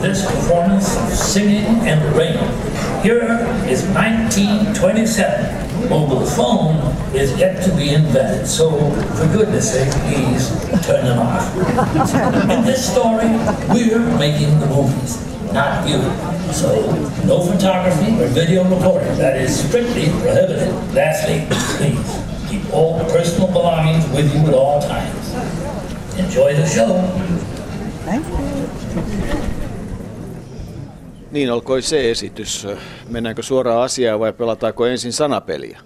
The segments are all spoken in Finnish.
this performance of Singing in the Rain. Here is 1927. Mobile phone is yet to be invented, so for goodness sake, please turn them off. In this story, we're making the movies, not you. So no photography or video recording. That is strictly prohibited. Lastly, please keep all personal belongings with you at all times. Enjoy the show. Niin alkoi se esitys. Mennäänkö suoraan asiaan vai pelataanko ensin sanapeliä?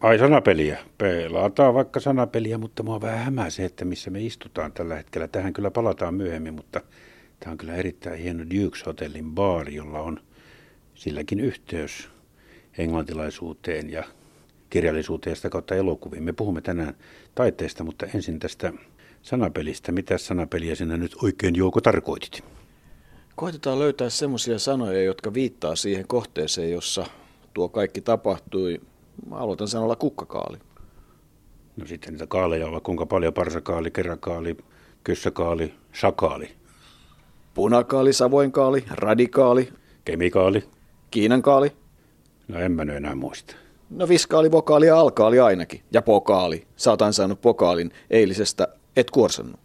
Ai sanapeliä. Pelataan vaikka sanapeliä, mutta mua vähän hämää se, että missä me istutaan tällä hetkellä. Tähän kyllä palataan myöhemmin, mutta tämä on kyllä erittäin hieno Dukes Hotellin baari, jolla on silläkin yhteys englantilaisuuteen ja kirjallisuuteen ja sitä kautta elokuviin. Me puhumme tänään taiteesta, mutta ensin tästä sanapelistä. Mitä sanapeliä sinä nyt oikein Jouko tarkoitit? Koitetaan löytää semmoisia sanoja, jotka viittaa siihen kohteeseen, jossa tuo kaikki tapahtui. Mä aloitan sanolla kukkakaali. No sitten niitä kaaleja ovat kuinka paljon, parsakaali, keräkaali, kyssäkaali, sakaali. Punakaali, savoinkaali, radikaali, Kemikaali. Kiinan kaali. No en mä nyt enää muista. No viskaali, vokaali ja alkaali ainakin. Ja pokaali. Saatan saanut pokaalin eilisestä, et kuorsannut.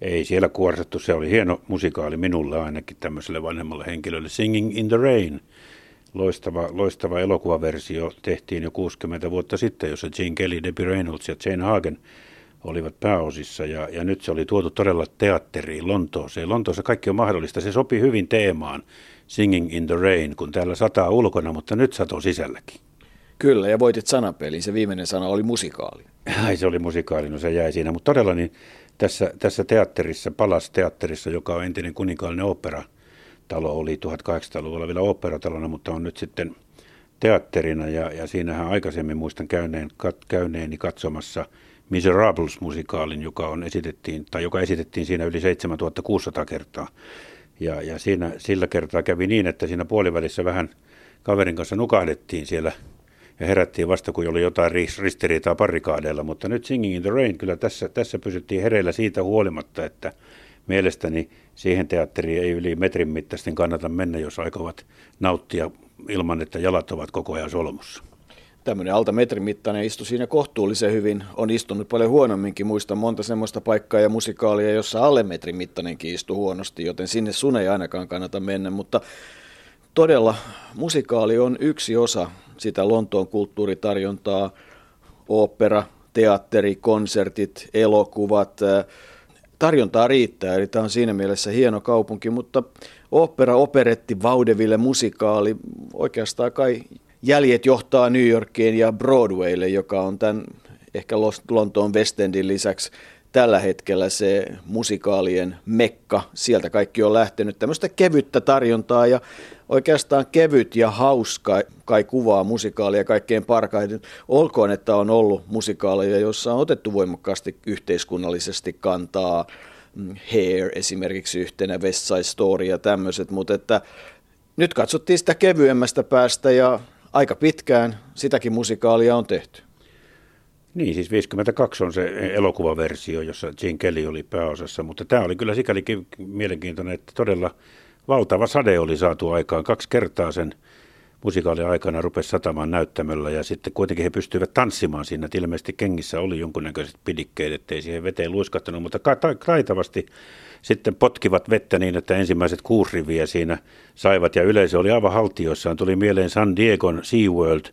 Ei siellä kuorsattu, se oli hieno musikaali minulle ainakin tämmöiselle vanhemmalle henkilölle. Singing in the Rain. Loistava, loistava elokuvaversio tehtiin jo 60 vuotta sitten, jossa Gene Kelly, Debbie Reynolds ja Jane Hagen olivat pääosissa. Ja, ja nyt se oli tuotu todella teatteriin Lontooseen. Lontoossa kaikki on mahdollista. Se sopii hyvin teemaan Singing in the Rain, kun täällä sataa ulkona, mutta nyt satoo sisälläkin. Kyllä, ja voitit sanapelin. Se viimeinen sana oli musikaali. Ai se oli musikaali, no se jäi siinä. Mutta todella niin tässä, tässä teatterissa, Palas-teatterissa, joka on entinen kuninkaallinen opera, talo oli 1800-luvulla vielä operatalona, mutta on nyt sitten teatterina ja, ja siinähän aikaisemmin muistan käyneen, kat, käyneeni katsomassa Miserables-musikaalin, joka, on esitettiin, tai joka esitettiin siinä yli 7600 kertaa. Ja, ja siinä, sillä kertaa kävi niin, että siinä puolivälissä vähän kaverin kanssa nukahdettiin siellä ja herättiin vasta, kun oli jotain ristiriitaa parikaadeilla. Mutta nyt Singing in the Rain, kyllä tässä, tässä pysyttiin hereillä siitä huolimatta, että mielestäni siihen teatteriin ei yli metrin mittaisten kannata mennä, jos aikovat nauttia ilman, että jalat ovat koko ajan solmussa. Tämmöinen alta metrin mittainen istui siinä kohtuullisen hyvin. On istunut paljon huonomminkin. Muistan monta semmoista paikkaa ja musikaalia, jossa alle metrin mittainenkin istui huonosti, joten sinne sun ei ainakaan kannata mennä. Mutta todella musikaali on yksi osa sitä Lontoon kulttuuritarjontaa, opera, teatteri, konsertit, elokuvat, tarjontaa riittää, eli tämä on siinä mielessä hieno kaupunki, mutta opera, operetti, vaudeville, musikaali, oikeastaan kai jäljet johtaa New Yorkiin ja Broadwaylle, joka on tämän ehkä Lontoon West Endin lisäksi tällä hetkellä se musikaalien mekka. Sieltä kaikki on lähtenyt tämmöistä kevyttä tarjontaa ja oikeastaan kevyt ja hauska kai kuvaa musikaalia kaikkein parkaiden. Olkoon, että on ollut musikaaleja, joissa on otettu voimakkaasti yhteiskunnallisesti kantaa. Mm, Hair esimerkiksi yhtenä, West Side Story ja tämmöiset, mutta että nyt katsottiin sitä kevyemmästä päästä ja aika pitkään sitäkin musikaalia on tehty. Niin, siis 52 on se elokuvaversio, jossa Gene Kelly oli pääosassa, mutta tämä oli kyllä sikälikin mielenkiintoinen, että todella valtava sade oli saatu aikaan. Kaksi kertaa sen musikaalin aikana rupesi satamaan näyttämöllä ja sitten kuitenkin he pystyivät tanssimaan siinä. Että ilmeisesti kengissä oli jonkunnäköiset pidikkeet, ettei siihen veteen luiskahtanut, mutta taitavasti sitten potkivat vettä niin, että ensimmäiset kuusi riviä siinä saivat ja yleisö oli aivan haltioissaan. Tuli mieleen San Diegon SeaWorld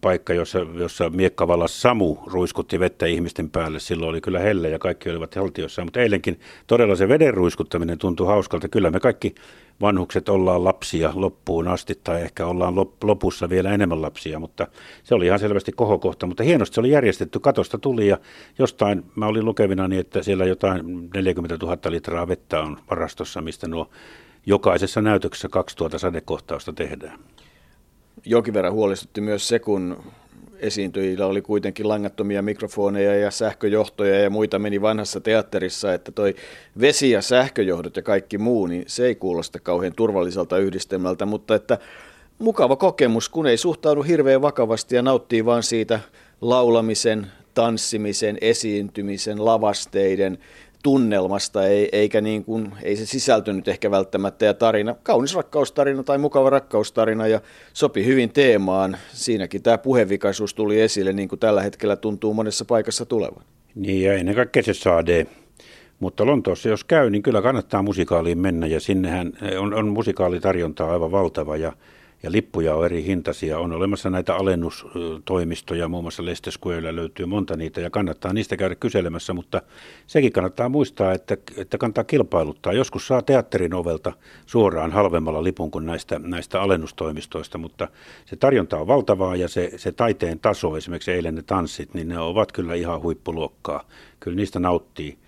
paikka, jossa, jossa miekkavallas Samu ruiskutti vettä ihmisten päälle. Silloin oli kyllä helle ja kaikki olivat haltioissaan, mutta eilenkin todella se veden ruiskuttaminen tuntui hauskalta. Kyllä me kaikki vanhukset ollaan lapsia loppuun asti tai ehkä ollaan lopussa vielä enemmän lapsia, mutta se oli ihan selvästi kohokohta. Mutta hienosti se oli järjestetty, katosta tuli ja jostain, mä olin lukevina niin, että siellä jotain 40 000 litraa vettä on varastossa, mistä nuo jokaisessa näytöksessä 2000 sadekohtausta tehdään. Jonkin verran huolestutti myös se, kun esiintyjillä oli kuitenkin langattomia mikrofoneja ja sähköjohtoja ja muita meni vanhassa teatterissa, että toi vesi- ja sähköjohdot ja kaikki muu, niin se ei kuulosta kauhean turvalliselta yhdistelmältä, mutta että mukava kokemus, kun ei suhtaudu hirveän vakavasti ja nauttii vaan siitä laulamisen, tanssimisen, esiintymisen, lavasteiden, tunnelmasta, ei, eikä niin kuin, ei se sisältynyt ehkä välttämättä ja tarina, kaunis rakkaustarina tai mukava rakkaustarina ja sopi hyvin teemaan. Siinäkin tämä puhevikaisuus tuli esille, niin kuin tällä hetkellä tuntuu monessa paikassa tulevan. Niin ja ennen kaikkea se saade. Mutta Lontoossa jos käy, niin kyllä kannattaa musikaaliin mennä ja sinnehän on, on musikaalitarjontaa aivan valtava ja ja lippuja on eri hintaisia. On olemassa näitä alennustoimistoja, muun muassa Leicester löytyy monta niitä ja kannattaa niistä käydä kyselemässä, mutta sekin kannattaa muistaa, että, että kannattaa kilpailuttaa. Joskus saa teatterin ovelta suoraan halvemmalla lipun kuin näistä, näistä alennustoimistoista, mutta se tarjonta on valtavaa ja se, se taiteen taso, esimerkiksi eilen ne tanssit, niin ne ovat kyllä ihan huippuluokkaa. Kyllä niistä nauttii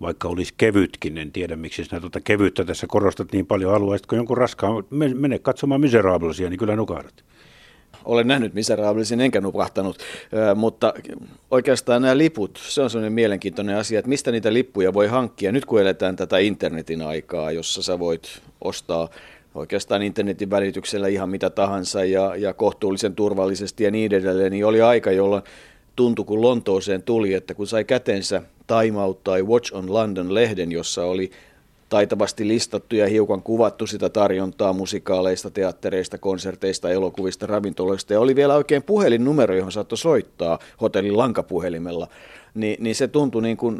vaikka olisi kevytkin, en tiedä miksi sinä tuota kevyttä tässä korostat niin paljon, haluaisitko jonkun raskaan, mene katsomaan Miserablesia, niin kyllä nukahdat. Olen nähnyt Miserablesin enkä nupahtanut, mutta oikeastaan nämä liput, se on sellainen mielenkiintoinen asia, että mistä niitä lippuja voi hankkia. Nyt kun eletään tätä internetin aikaa, jossa sä voit ostaa oikeastaan internetin välityksellä ihan mitä tahansa ja, ja kohtuullisen turvallisesti ja niin edelleen, niin oli aika, jolloin tuntui, kun Lontooseen tuli, että kun sai kätensä Time Out tai Watch on London-lehden, jossa oli taitavasti listattu ja hiukan kuvattu sitä tarjontaa musikaaleista, teattereista, konserteista, elokuvista, ravintoloista. Ja oli vielä oikein puhelinnumero, johon saattoi soittaa hotellin lankapuhelimella. Ni, niin se tuntui niin kuin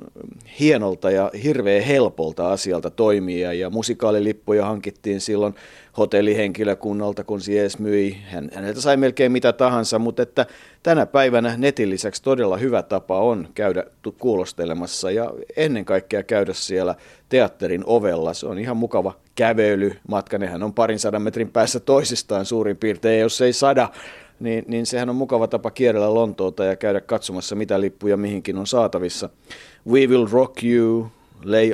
hienolta ja hirveän helpolta asialta toimia. Ja musikaalilippuja hankittiin silloin hotellihenkilökunnalta, kun Sies myi. Hän, häneltä sai melkein mitä tahansa, mutta että tänä päivänä netin lisäksi todella hyvä tapa on käydä kuulostelemassa ja ennen kaikkea käydä siellä teatterin ovella. Se on ihan mukava kävelymatka. Nehän on parin sadan metrin päässä toisistaan suurin piirtein, jos ei sada. Niin, niin sehän on mukava tapa kierrellä Lontoota ja käydä katsomassa, mitä lippuja mihinkin on saatavissa. We Will Rock You,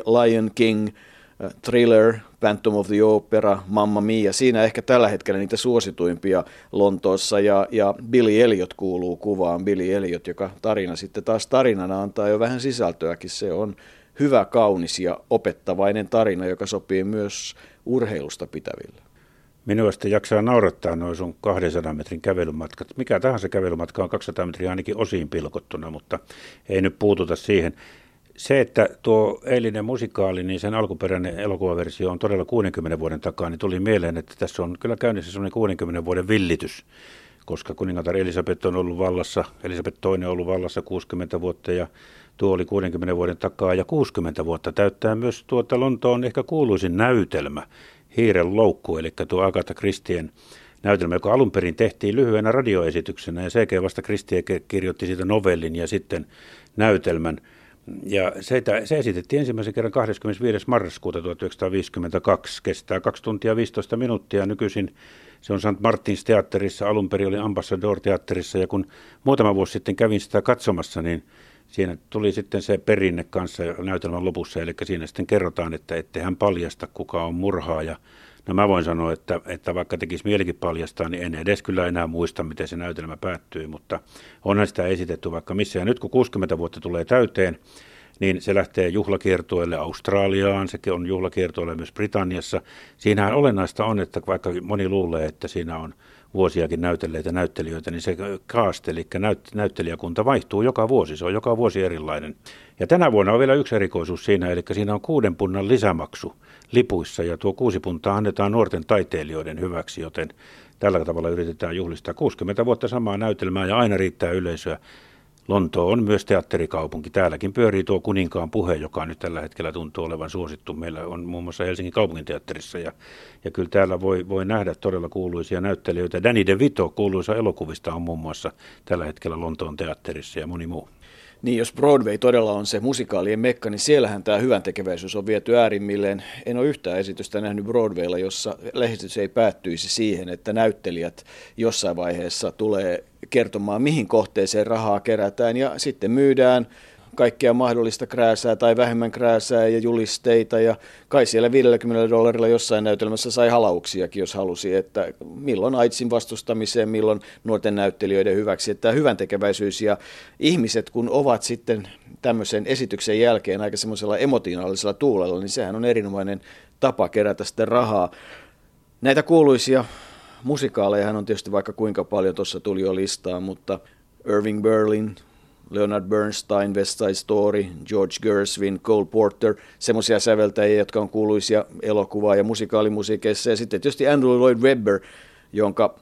Lion King – Thriller, Phantom of the Opera, Mamma Mia, siinä ehkä tällä hetkellä niitä suosituimpia Lontoossa ja, ja Billy Elliot kuuluu kuvaan, Billy Elliot, joka tarina sitten taas tarinana antaa jo vähän sisältöäkin, se on hyvä, kaunis ja opettavainen tarina, joka sopii myös urheilusta pitäville. Minua sitten jaksaa naurattaa noin sun 200 metrin kävelymatkat. Mikä tahansa kävelymatka on 200 metriä ainakin osiin pilkottuna, mutta ei nyt puututa siihen. Se, että tuo eilinen musikaali, niin sen alkuperäinen elokuvaversio on todella 60 vuoden takaa, niin tuli mieleen, että tässä on kyllä käynnissä semmoinen 60 vuoden villitys, koska kuningatar Elisabeth on ollut vallassa, Elisabeth II on ollut vallassa 60 vuotta ja tuo oli 60 vuoden takaa ja 60 vuotta täyttää myös tuota Lontoon ehkä kuuluisin näytelmä, Hiiren loukku, eli tuo Agatha Christien näytelmä, joka alun perin tehtiin lyhyenä radioesityksenä ja sekä vasta Christie kirjoitti siitä novellin ja sitten näytelmän – ja se, se esitettiin ensimmäisen kerran 25. marraskuuta 1952. Kestää 2 tuntia 15 minuuttia. Nykyisin se on St. Martins teatterissa, alun perin oli Ambassador teatterissa. Ja kun muutama vuosi sitten kävin sitä katsomassa, niin siinä tuli sitten se perinne kanssa näytelmän lopussa. Eli siinä sitten kerrotaan, että ettei hän paljasta, kuka on murhaaja. No mä voin sanoa, että, että vaikka tekisi mielikin paljastaa, niin en edes kyllä enää muista, miten se näytelmä päättyi, mutta onhan sitä esitetty vaikka missä. Ja nyt kun 60 vuotta tulee täyteen, niin se lähtee juhlakiertueelle Australiaan, sekin on juhlakiertueelle myös Britanniassa. Siinähän olennaista on, että vaikka moni luulee, että siinä on vuosiakin näytelleitä näyttelijöitä, niin se cast, eli näyt, näyttelijäkunta vaihtuu joka vuosi, se on joka vuosi erilainen. Ja tänä vuonna on vielä yksi erikoisuus siinä, eli siinä on kuuden punnan lisämaksu lipuissa, ja tuo kuusi puntaa annetaan nuorten taiteilijoiden hyväksi, joten tällä tavalla yritetään juhlistaa 60 vuotta samaa näytelmää, ja aina riittää yleisöä. Lonto on myös teatterikaupunki. Täälläkin pyörii tuo kuninkaan puhe, joka nyt tällä hetkellä tuntuu olevan suosittu. Meillä on muun muassa Helsingin kaupunginteatterissa ja, ja kyllä täällä voi, voi nähdä todella kuuluisia näyttelijöitä. Danny DeVito kuuluisa elokuvista on muun muassa tällä hetkellä Lontoon teatterissa ja moni muu. Niin, jos Broadway todella on se musikaalien mekka, niin siellähän tämä hyvän tekeväisyys on viety äärimmilleen. En ole yhtään esitystä nähnyt Broadwaylla, jossa lehdistys ei päättyisi siihen, että näyttelijät jossain vaiheessa tulee kertomaan, mihin kohteeseen rahaa kerätään ja sitten myydään kaikkea mahdollista krääsää tai vähemmän krääsää ja julisteita ja kai siellä 50 dollarilla jossain näytelmässä sai halauksiakin, jos halusi, että milloin AIDSin vastustamiseen, milloin nuorten näyttelijöiden hyväksi, että hyvän tekeväisyys ja ihmiset kun ovat sitten tämmöisen esityksen jälkeen aika semmoisella emotionaalisella tuulella, niin sehän on erinomainen tapa kerätä sitten rahaa. Näitä kuuluisia musikaaleja on tietysti vaikka kuinka paljon tuossa tuli jo listaa, mutta Irving Berlin, Leonard Bernstein, West Side Story, George Gershwin, Cole Porter, semmoisia säveltäjiä, jotka on kuuluisia elokuva- ja musikaalimusiikeissa. Ja sitten tietysti Andrew Lloyd Webber, jonka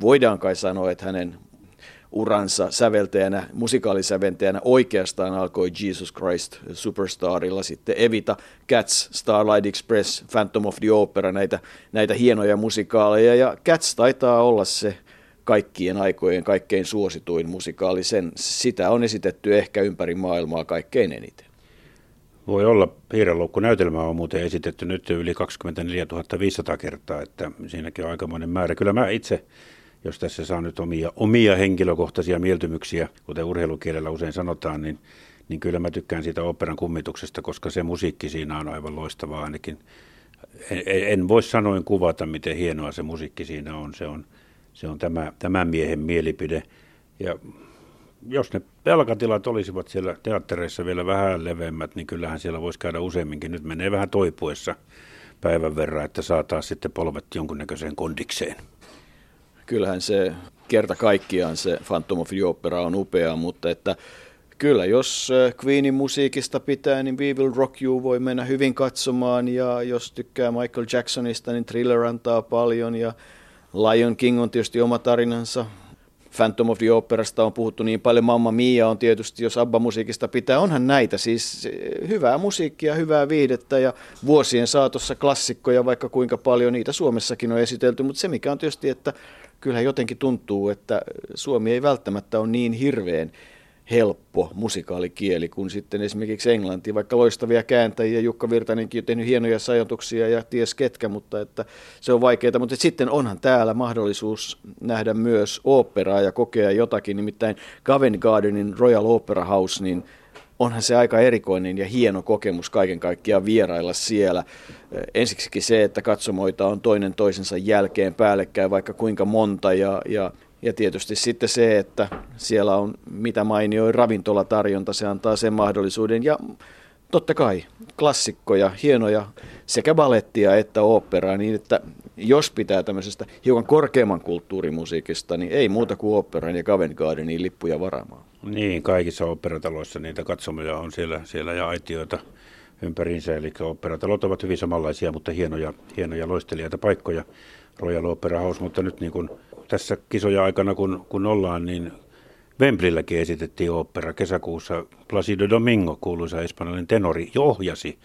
voidaan kai sanoa, että hänen uransa säveltäjänä, musikaalisäventäjänä oikeastaan alkoi Jesus Christ Superstarilla, sitten Evita, Cats, Starlight Express, Phantom of the Opera, näitä, näitä hienoja musikaaleja, ja Cats taitaa olla se kaikkien aikojen kaikkein suosituin musikaali. Sen, sitä on esitetty ehkä ympäri maailmaa kaikkein eniten. Voi olla. Piirreloukku-näytelmä on muuten esitetty nyt yli 24 500 kertaa, että siinäkin on aikamoinen määrä. Kyllä mä itse, jos tässä saa nyt omia, omia henkilökohtaisia mieltymyksiä, kuten urheilukielellä usein sanotaan, niin, niin kyllä mä tykkään siitä operan kummituksesta, koska se musiikki siinä on aivan loistavaa ainakin. En, en voi sanoin kuvata, miten hienoa se musiikki siinä on. Se on, se on tämä, tämän miehen mielipide. Ja jos ne pelkatilat olisivat siellä teattereissa vielä vähän leveämmät, niin kyllähän siellä voisi käydä useamminkin. Nyt menee vähän toipuessa päivän verran, että saataisiin sitten polvet jonkunnäköiseen kondikseen. Kyllähän se kerta kaikkiaan se Phantom of the Opera on upea, mutta että kyllä jos äh, Queenin musiikista pitää, niin We Will Rock You voi mennä hyvin katsomaan ja jos tykkää Michael Jacksonista, niin Thriller antaa paljon ja Lion King on tietysti oma tarinansa. Phantom of the Operasta on puhuttu niin paljon, Mamma Mia on tietysti, jos ABBA-musiikista pitää, onhan näitä siis eh, hyvää musiikkia, hyvää viidettä ja vuosien saatossa klassikkoja vaikka kuinka paljon, niitä Suomessakin on esitelty, mutta se mikä on tietysti, että kyllä jotenkin tuntuu, että Suomi ei välttämättä ole niin hirveän helppo musikaalikieli kuin sitten esimerkiksi englanti, vaikka loistavia kääntäjiä, Jukka Virtanenkin on tehnyt hienoja sajotuksia ja ties ketkä, mutta että se on vaikeaa, mutta sitten onhan täällä mahdollisuus nähdä myös oopperaa ja kokea jotakin, nimittäin Covent Gardenin Royal Opera House, niin onhan se aika erikoinen ja hieno kokemus kaiken kaikkiaan vierailla siellä. Ensiksikin se, että katsomoita on toinen toisensa jälkeen päällekkäin vaikka kuinka monta ja, ja ja tietysti sitten se, että siellä on mitä mainioin ravintolatarjonta, se antaa sen mahdollisuuden. Ja totta kai klassikkoja, hienoja sekä balettia että oopperaa, niin että jos pitää tämmöisestä hiukan korkeamman kulttuurimusiikista, niin ei muuta kuin oopperan ja Covent Gardenin lippuja varaamaan. Niin, kaikissa oopperataloissa niitä katsomoja on siellä, siellä ja aitioita ympäriinsä, eli oopperatalot ovat hyvin samanlaisia, mutta hienoja, hienoja loistelijaita paikkoja. Royal Opera House, mutta nyt niin kuin tässä kisoja aikana, kun, kun ollaan, niin Wemblilläkin esitettiin opera kesäkuussa. Placido Domingo, kuuluisa espanjalainen tenori, ohjasi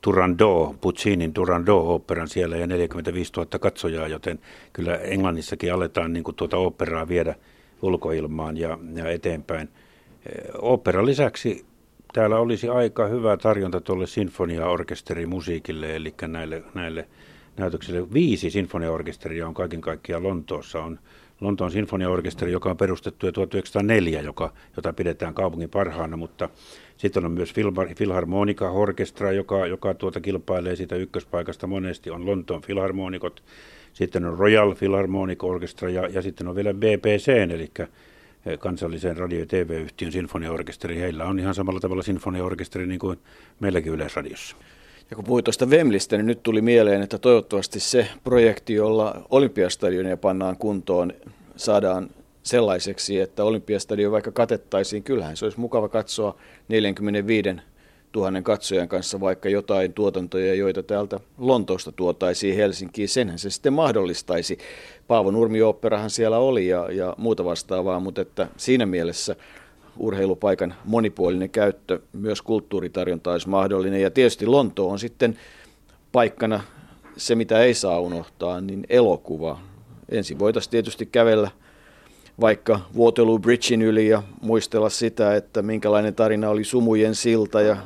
Turandot, Puccinin Turandot-operan siellä ja 45 000 katsojaa, joten kyllä Englannissakin aletaan niin kuin tuota operaa viedä ulkoilmaan ja, ja eteenpäin. Operan lisäksi täällä olisi aika hyvä tarjonta tuolle sinfoniaorkesterimusiikille, eli näille, näille näytöksille. Viisi sinfoniaorkesteria on kaiken kaikkiaan Lontoossa. On Lontoon sinfoniaorkesteri, joka on perustettu jo 1904, joka, jota pidetään kaupungin parhaana, mutta sitten on myös Philharmonica Orkestra, joka, joka tuota kilpailee siitä ykköspaikasta monesti, on Lontoon Philharmonikot, sitten on Royal Philharmonic Orchestra ja, ja sitten on vielä BBC, eli kansallisen radio- ja TV-yhtiön sinfoniaorkesteri. Heillä on ihan samalla tavalla sinfoniaorkesteri niin kuin meilläkin Yleisradiossa. Ja kun puhuit tuosta Vemlistä, niin nyt tuli mieleen, että toivottavasti se projekti, jolla Olympiastadionia pannaan kuntoon, saadaan sellaiseksi, että Olympiastadion vaikka katettaisiin, kyllähän se olisi mukava katsoa 45 000 katsojan kanssa vaikka jotain tuotantoja, joita täältä Lontoosta tuotaisiin Helsinkiin. Senhän se sitten mahdollistaisi. Paavo Nurmi-oopperahan siellä oli ja, ja muuta vastaavaa, mutta että siinä mielessä – urheilupaikan monipuolinen käyttö, myös kulttuuritarjonta olisi mahdollinen. Ja tietysti Lonto on sitten paikkana se, mitä ei saa unohtaa, niin elokuva. Ensin voitaisiin tietysti kävellä vaikka Waterloo Bridgein yli ja muistella sitä, että minkälainen tarina oli Sumujen silta ja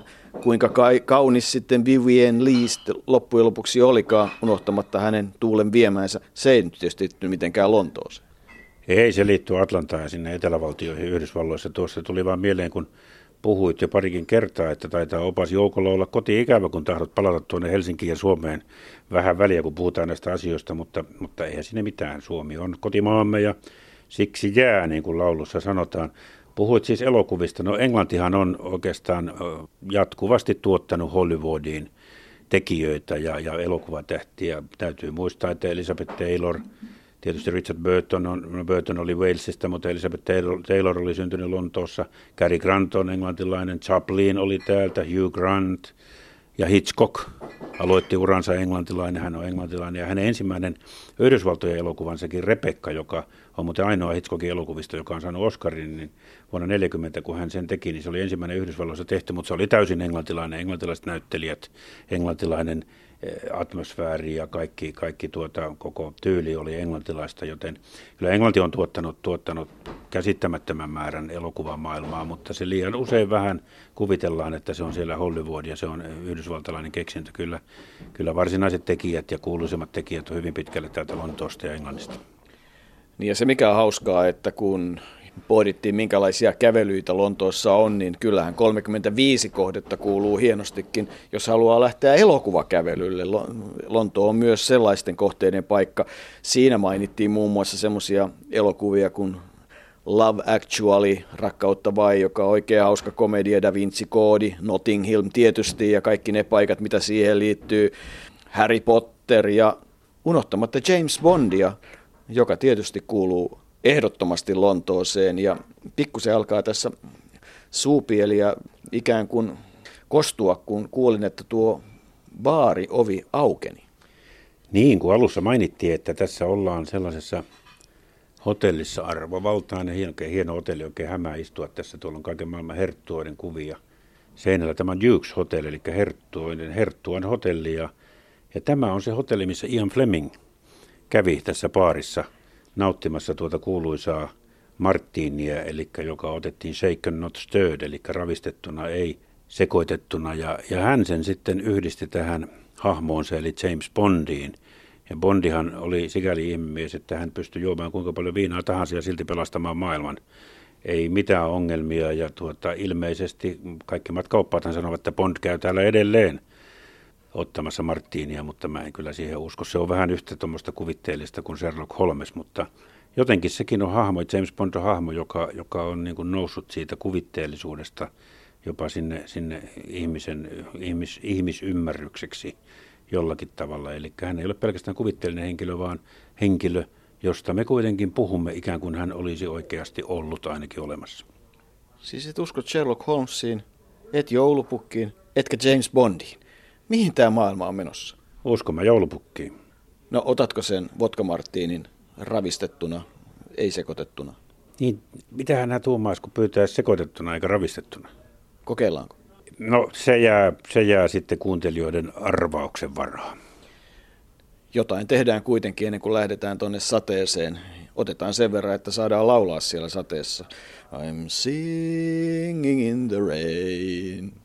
kuinka kaunis sitten Vivien Least loppujen lopuksi olikaan, unohtamatta hänen tuulen viemäänsä. Se ei nyt tietysti mitenkään Lontooseen. Ei, se liittyy Atlantaan ja sinne etelävaltioihin Yhdysvalloissa. Tuossa tuli vaan mieleen, kun puhuit jo parikin kertaa, että taitaa opas joukolla olla koti-ikävä, kun tahdot palata tuonne Helsinkiin ja Suomeen vähän väliä, kun puhutaan näistä asioista, mutta, mutta eihän sinne mitään. Suomi on kotimaamme ja siksi jää, niin kuin laulussa sanotaan. Puhuit siis elokuvista. No Englantihan on oikeastaan jatkuvasti tuottanut Hollywoodiin tekijöitä ja, ja elokuvatähtiä. Täytyy muistaa, että Elizabeth Taylor – Tietysti Richard Burton, on, no Burton oli Walesista, mutta Elizabeth Taylor, Taylor oli syntynyt Lontoossa. Cary Grant on englantilainen, Chaplin oli täältä, Hugh Grant ja Hitchcock aloitti uransa englantilainen, hän on englantilainen ja hänen ensimmäinen Yhdysvaltojen elokuvansakin Rebecca, joka on muuten ainoa Hitchcockin elokuvista, joka on saanut Oscarin, niin vuonna 40, kun hän sen teki, niin se oli ensimmäinen Yhdysvalloissa tehty, mutta se oli täysin englantilainen, englantilaiset näyttelijät, englantilainen Eh, atmosfääri ja kaikki, kaikki tuota, koko tyyli oli englantilaista, joten kyllä Englanti on tuottanut, tuottanut käsittämättömän määrän elokuvan maailmaa, mutta se liian usein vähän kuvitellaan, että se on siellä Hollywood ja se on yhdysvaltalainen keksintö. Kyllä, kyllä varsinaiset tekijät ja kuuluisimmat tekijät on hyvin pitkälle täältä Lontoosta ja Englannista. Niin ja se mikä on hauskaa, että kun pohdittiin, minkälaisia kävelyitä Lontoossa on, niin kyllähän 35 kohdetta kuuluu hienostikin, jos haluaa lähteä elokuvakävelylle. Lonto on myös sellaisten kohteiden paikka. Siinä mainittiin muun muassa semmoisia elokuvia kuin Love Actually, Rakkautta vai, joka on oikein hauska komedia, Da Vinci Koodi, Notting Hill tietysti ja kaikki ne paikat, mitä siihen liittyy, Harry Potter ja unohtamatta James Bondia, joka tietysti kuuluu ehdottomasti Lontooseen ja pikkusen alkaa tässä suupieliä ikään kuin kostua, kun kuulin, että tuo baari ovi aukeni. Niin, kuin alussa mainittiin, että tässä ollaan sellaisessa hotellissa arvovaltainen, hieno, hieno hotelli, oikein hämää istua tässä. Tuolla on kaiken maailman herttuoiden kuvia. Seinällä tämä on Dukes Hotel, eli herttuoiden, herttuan hotelli. Ja, ja tämä on se hotelli, missä Ian Fleming kävi tässä baarissa – nauttimassa tuota kuuluisaa Martinia, eli joka otettiin shaken not stirred, eli ravistettuna, ei sekoitettuna. Ja, ja hän sen sitten yhdisti tähän hahmoonsa, eli James Bondiin. Ja Bondihan oli sikäli ihmemies, että hän pystyi juomaan kuinka paljon viinaa tahansa ja silti pelastamaan maailman. Ei mitään ongelmia ja tuota, ilmeisesti kaikki matkaoppaathan sanovat, että Bond käy täällä edelleen ottamassa Martiinia, mutta mä en kyllä siihen usko. Se on vähän yhtä tuommoista kuvitteellista kuin Sherlock Holmes, mutta jotenkin sekin on hahmo, James Bond on hahmo, joka, joka on niin kuin noussut siitä kuvitteellisuudesta jopa sinne, sinne ihmisen, ihmis, ihmisymmärrykseksi jollakin tavalla. Eli hän ei ole pelkästään kuvitteellinen henkilö, vaan henkilö, josta me kuitenkin puhumme ikään kuin hän olisi oikeasti ollut ainakin olemassa. Siis et uskot Sherlock Holmesiin, et joulupukkiin, etkä James Bondiin. Mihin tämä maailma on menossa? Uskomme joulupukkiin. No otatko sen vodka marttiinin ravistettuna, ei sekoitettuna? Niin, mitä hän tuumaisi, kun pyytää sekoitettuna eikä ravistettuna? Kokeillaanko? No se jää, se jää sitten kuuntelijoiden arvauksen varaan. Jotain tehdään kuitenkin ennen kuin lähdetään tuonne sateeseen. Otetaan sen verran, että saadaan laulaa siellä sateessa. I'm singing in the rain.